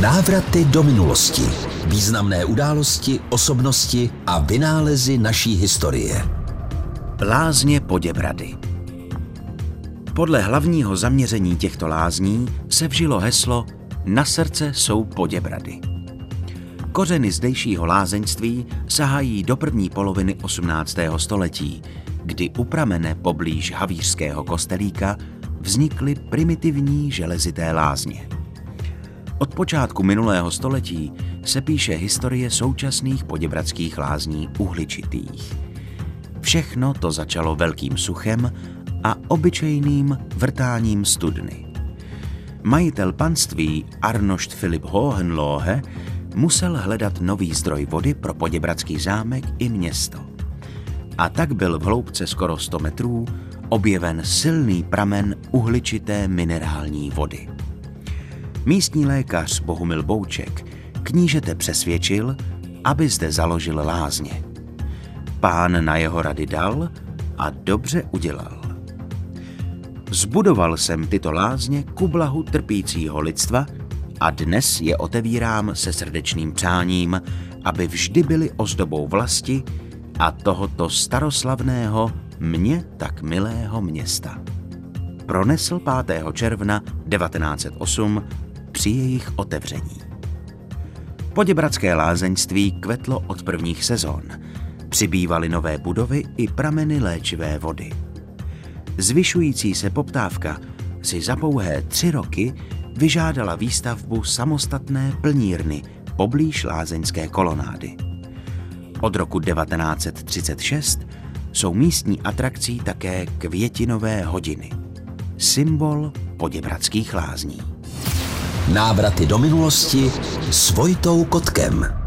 Návraty do minulosti. Významné události, osobnosti a vynálezy naší historie. Lázně Poděbrady Podle hlavního zaměření těchto lázní se vžilo heslo Na srdce jsou Poděbrady. Kořeny zdejšího lázeňství sahají do první poloviny 18. století, kdy u pramene poblíž Havířského kostelíka vznikly primitivní železité lázně. Od počátku minulého století se píše historie současných poděbradských lázní uhličitých. Všechno to začalo velkým suchem a obyčejným vrtáním studny. Majitel panství Arnošt Filip Hohenlohe musel hledat nový zdroj vody pro poděbradský zámek i město. A tak byl v hloubce skoro 100 metrů objeven silný pramen uhličité minerální vody. Místní lékař Bohumil Bouček knížete přesvědčil, aby zde založil lázně. Pán na jeho rady dal a dobře udělal. Zbudoval jsem tyto lázně ku blahu trpícího lidstva a dnes je otevírám se srdečným přáním, aby vždy byly ozdobou vlasti a tohoto staroslavného, mně tak milého města. Pronesl 5. června 1908 při jejich otevření. Poděbradské lázeňství kvetlo od prvních sezon. Přibývaly nové budovy i prameny léčivé vody. Zvyšující se poptávka si za pouhé tři roky vyžádala výstavbu samostatné plnírny poblíž lázeňské kolonády. Od roku 1936 jsou místní atrakcí také květinové hodiny. Symbol poděbradských lázní. Návraty do minulosti s Vojtou Kotkem.